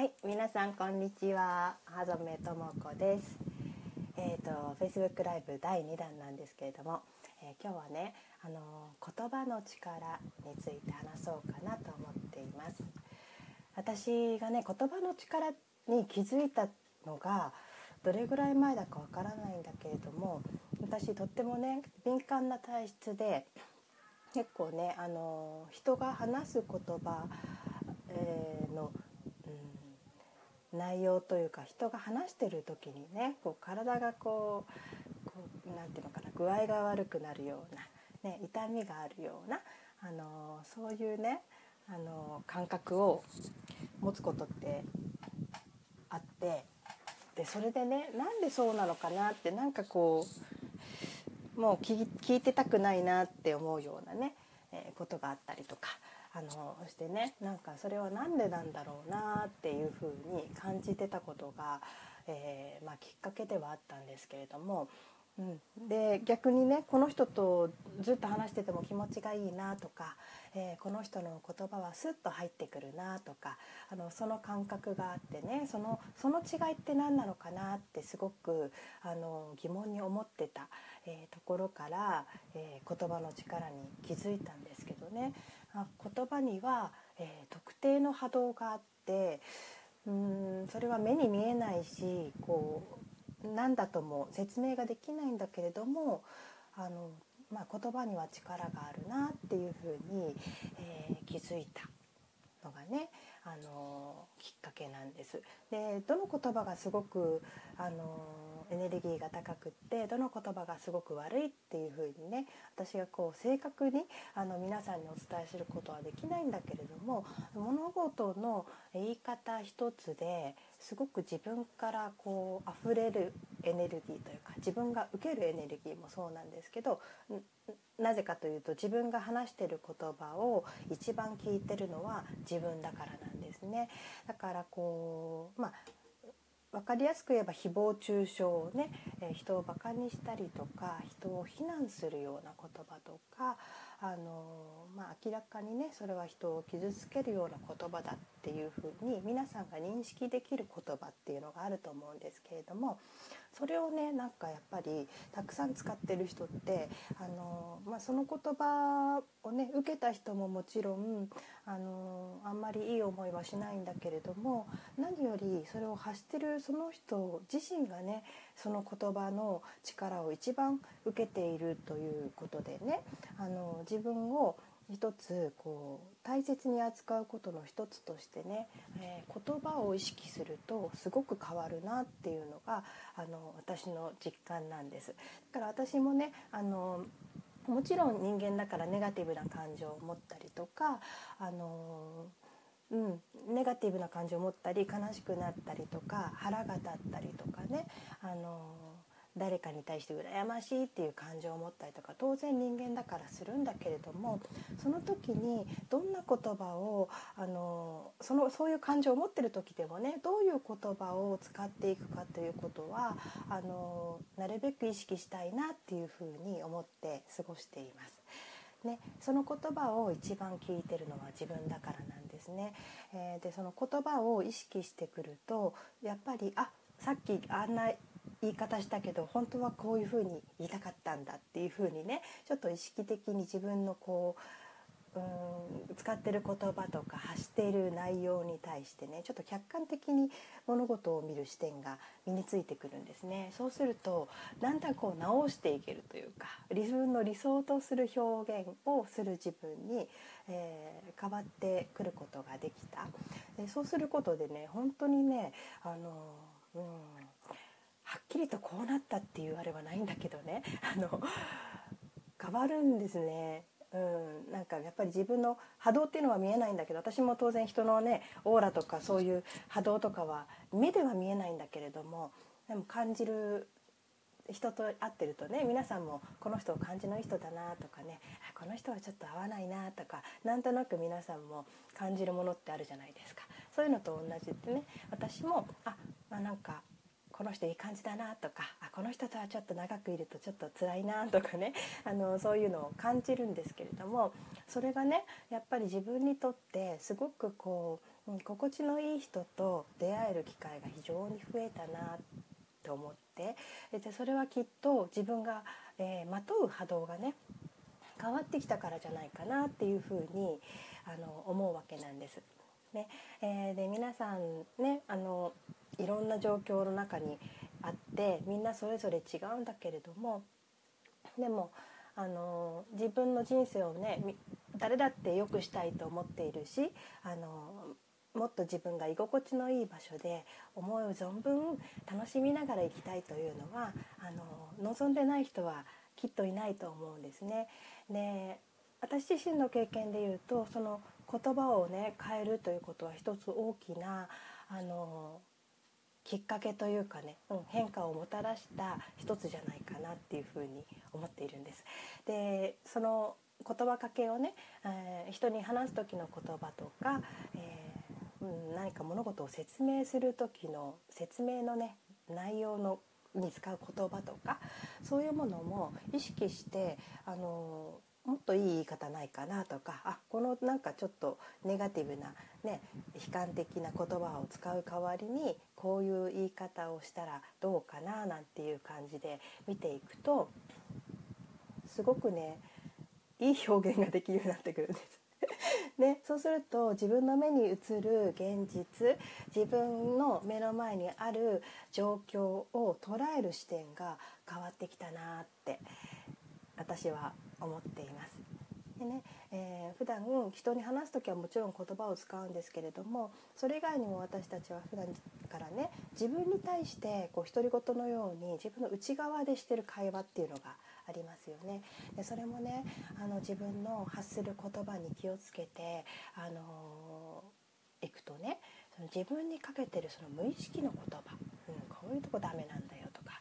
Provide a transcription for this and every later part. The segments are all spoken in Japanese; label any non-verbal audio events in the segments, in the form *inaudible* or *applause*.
はい、皆さんこんにちは。はざめともこです。えっ、と Facebook ライブ第2弾なんですけれども、えー今日はね、あのー言葉の力について話そうかなと思っています。私がね、言葉の力に気づいたのがどれぐらい前だかわからないんだけれども、私とってもね敏感な体質で。結構ね、あのー人が話す言葉、えーの、内容というか人が話してる時にねこう体がこうこうなんていうのかな具合が悪くなるような、ね、痛みがあるような、あのそういうね、あの感覚を持つことってあってでそれでねなんでそうなのかなってなんかこうもう聞いてたくないなって思うようなね、えことがあったりとかあのしてねなんかそれは何でなんだろうなっていうふうに感じてたことが、えーまあ、きっかけではあったんですけれども、うん、で逆にねこの人とずっと話してても気持ちがいいなとか、えーこの人の言葉はスッと入ってくるなとかあのその感覚があってねそのその違いって何なのかなってすごくあの疑問に思ってた、えーところから、えー言葉の力に気づいたんですけどね。言葉には、えー特定の波動があってうんそれは目に見えないしこう何だとも説明ができないんだけれどもあの、まあ、言葉には力があるなっていうふうに、えー気づいたのがねあのきっかけなんです。でどの言葉がすごくあのエネルギーが高くってどの言葉がすごく悪いっていう風にね私がこう正確にあの皆さんにお伝えすることはできないんだけれども物事の言い方一つですごく自分からこう溢れるエネルギーというか自分が受けるエネルギーもそうなんですけどなぜかというと自分が話してる言葉を一番聞いてるのは自分だからなんですね。だからこうまあ分かりやすく言えば誹謗中傷をね、え人をバカにしたりとか人を非難するような言葉とか、あのまあ、明らかにねそれは人を傷つけるような言葉だっていうふうに皆さんが認識できる言葉っていうのがあると思うんですけれどもそれをねなんかやっぱりたくさん使ってる人って、あのまあ、その言葉をね受けた人ももちろん、あのあんまりいい思いはしないんだけれども何よりそれを発してるその人自身がねその言葉の力を一番受けているということでねあの自分を一つこう大切に扱うことの一つとしてね、えー言葉を意識するとすごく変わるなっていうのがあの私の実感なんです。だから私もねあのもちろん人間だからネガティブな感情を持ったりとかあのうん、ネガティブな感情を持ったり悲しくなったりとか腹が立ったりとかねあの誰かに対して羨ましいっていう感情を持ったりとか当然人間だからするんだけれどもその時にどんな言葉をあのそのそういう感情を持ってる時でもねどういう言葉を使っていくかということはあのなるべく意識したいなっていうふうに思って過ごしています。ね、その言葉を一番聞いてるのは自分だからなんですね。えーでその言葉を意識してくるとやっぱりあさっきあんな言い方したけど本当はこういうふうに言いたかったんだっていうふうにねちょっと意識的に自分のこううん使ってる言葉とか発している内容に対してねちょっと客観的に物事を見る視点が身についてくるんですね。そうするとだんだんこう直していけるというか自分の理想とする表現をする自分に、えー変わってくることができた。でそうすることでね本当にねあの、うん、はっきりとこうなったっていうあれはないんだけどね。*laughs* あの変わるんですね。うん、なんかやっぱり自分の波動っていうのは見えないんだけど私も当然人のねオーラとかそういう波動とかは目では見えないんだけれどもでも感じる人と会ってるとね皆さんもこの人を感じのいい人だなとかねこの人はちょっと合わないなとかなんとなく皆さんも感じるものってあるじゃないですか。そういうのと同じでね私もあ、まあ、なんかこの人いい感じだなとかあこの人とはちょっと長くいるとちょっと辛いなとかね *laughs* あのそういうのを感じるんですけれどもそれがねやっぱり自分にとってすごくこう心地のいい人と出会える機会が非常に増えたなと思ってでそれはきっと自分が、えー、まとう波動がね変わってきたからじゃないかなっていうふうにあの思うわけなんです。ねえー、で皆さんねあのいろんな状況の中にあってみんなそれぞれ違うんだけれどもでもあの自分の人生をね誰だって良くしたいと思っているしあのもっと自分が居心地のいい場所で思う存分楽しみながら生きたいというのはあの望んでない人はきっといないと思うんですね。で私自身の経験で言うとその言葉をね変えるということは一つ大きなあのきっかけというかね、うん、変化をもたらした一つじゃないかなっていうふうに思っているんです。でその言葉かけをね、えー、人に話す時の言葉とか、えー、うん、何か物事を説明する時の説明のね内容のに使う言葉とかそういうものも意識してあのもっといい言い方ないかなとかあこのなんかちょっとネガティブな、ね、悲観的な言葉を使う代わりにこういう言い方をしたらどうかななんていう感じで見ていくとすごくねいい表現ができるようになってくるんです。*laughs* ね、そうすると自分の目に映る現実自分の目の前にある状況を捉える視点が変わってきたなって私は思っています。でねえー、普段人に話す時はもちろん言葉を使うんですけれどもそれ以外にも私たちは普段からね自分に対してこう独り言のように自分の内側でしてる会話っていうのがありますよね。でそれもねあの自分の発する言葉に気をつけてあのー、いくとねその自分にかけてるその無意識の言葉、うん、こういうとこダメなんだよとか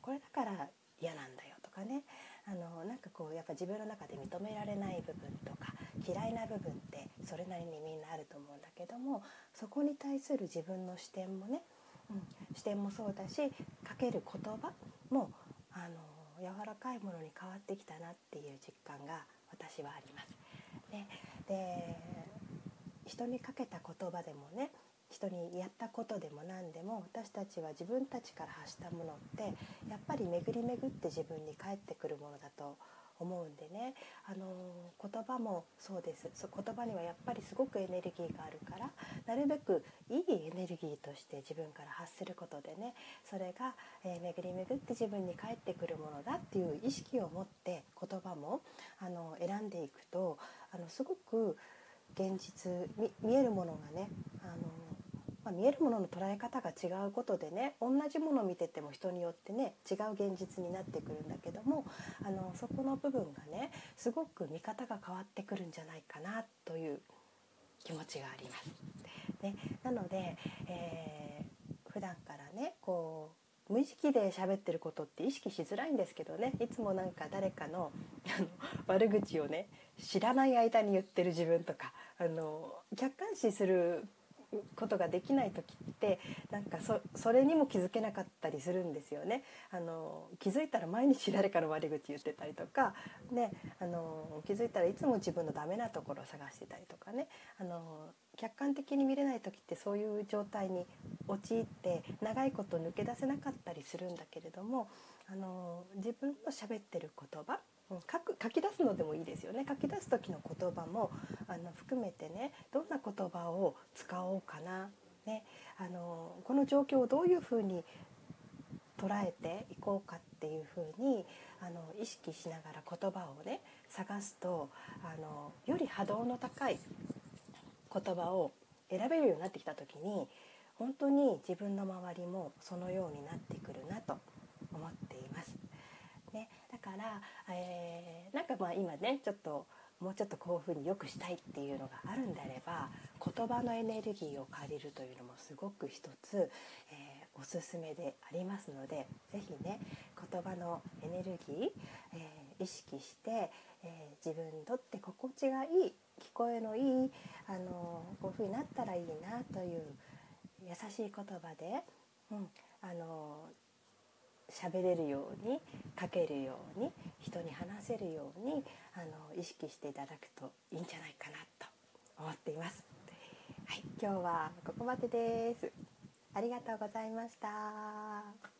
これだから嫌なんだよとかねあのなんかこうやっぱ自分の中で認められない部分とか嫌いな部分ってそれなりにみんなあると思うんだけどもそこに対する自分の視点もね、うん、視点もそうだしかける言葉もあの柔らかいものに変わってきたなっていう実感が私はあります。で人にかけた言葉でもね人にやったことでも何でも私たちは自分たちから発したものってやっぱり巡り巡って自分に返ってくるものだと思うんでね。あの言葉もそうです。言葉にはやっぱりすごくエネルギーがあるからなるべくいいエネルギーとして自分から発することでねそれが、えー、巡り巡って自分に返ってくるものだっていう意識を持って言葉もあの選んでいくとあのすごく現実見えるものがね見えるものの捉え方が違うことでね同じものを見てても人によってね違う現実になってくるんだけどもあのそこの部分がねすごく見方が変わってくるんじゃないかなという気持ちがあります。ね、なので、えー、普段からねこう無意識で喋ってることって意識しづらいんですけどねいつもなんか誰かのあの悪口をね知らない間に言ってる自分とかあの客観視することができない時ってなんかそれにも気づけなかったりするんですよね。あの気づいたら毎日誰かの悪口言ってたりとか、ね、あの気づいたらいつも自分のダメなところを探してたりとかねあの客観的に見れない時ってそういう状態に陥って長いこと抜け出せなかったりするんだけれどもあの自分の喋ってる言葉書く書き出すのでもいいですよね。書き出す時の言葉もあの含めてねどんな言葉を使おうかな、ね、あのこの状況をどういうふうに捉えていこうかっていうふうにあの意識しながら言葉をね探すとあのより波動の高い言葉を選べるようになってきた時に本当に自分の周りもそのようになってくるなと思っています。ね、だから、えー、なんかまあ今ねちょっともうちょっとこういうふうに良くしたいっていうのがあるんであれば言葉のエネルギーを借りるというのもすごく一つ、えー、おすすめでありますので是非ね言葉のエネルギー、えー、意識して、えー、自分にとって心地がいい聞こえのいい、あのこういうふうになったらいいなという優しい言葉で、うん、あの喋れるように書けるように人に話せるようにあの意識していただくといいんじゃないかなと思っています。はい、今日はここまでです。ありがとうございました。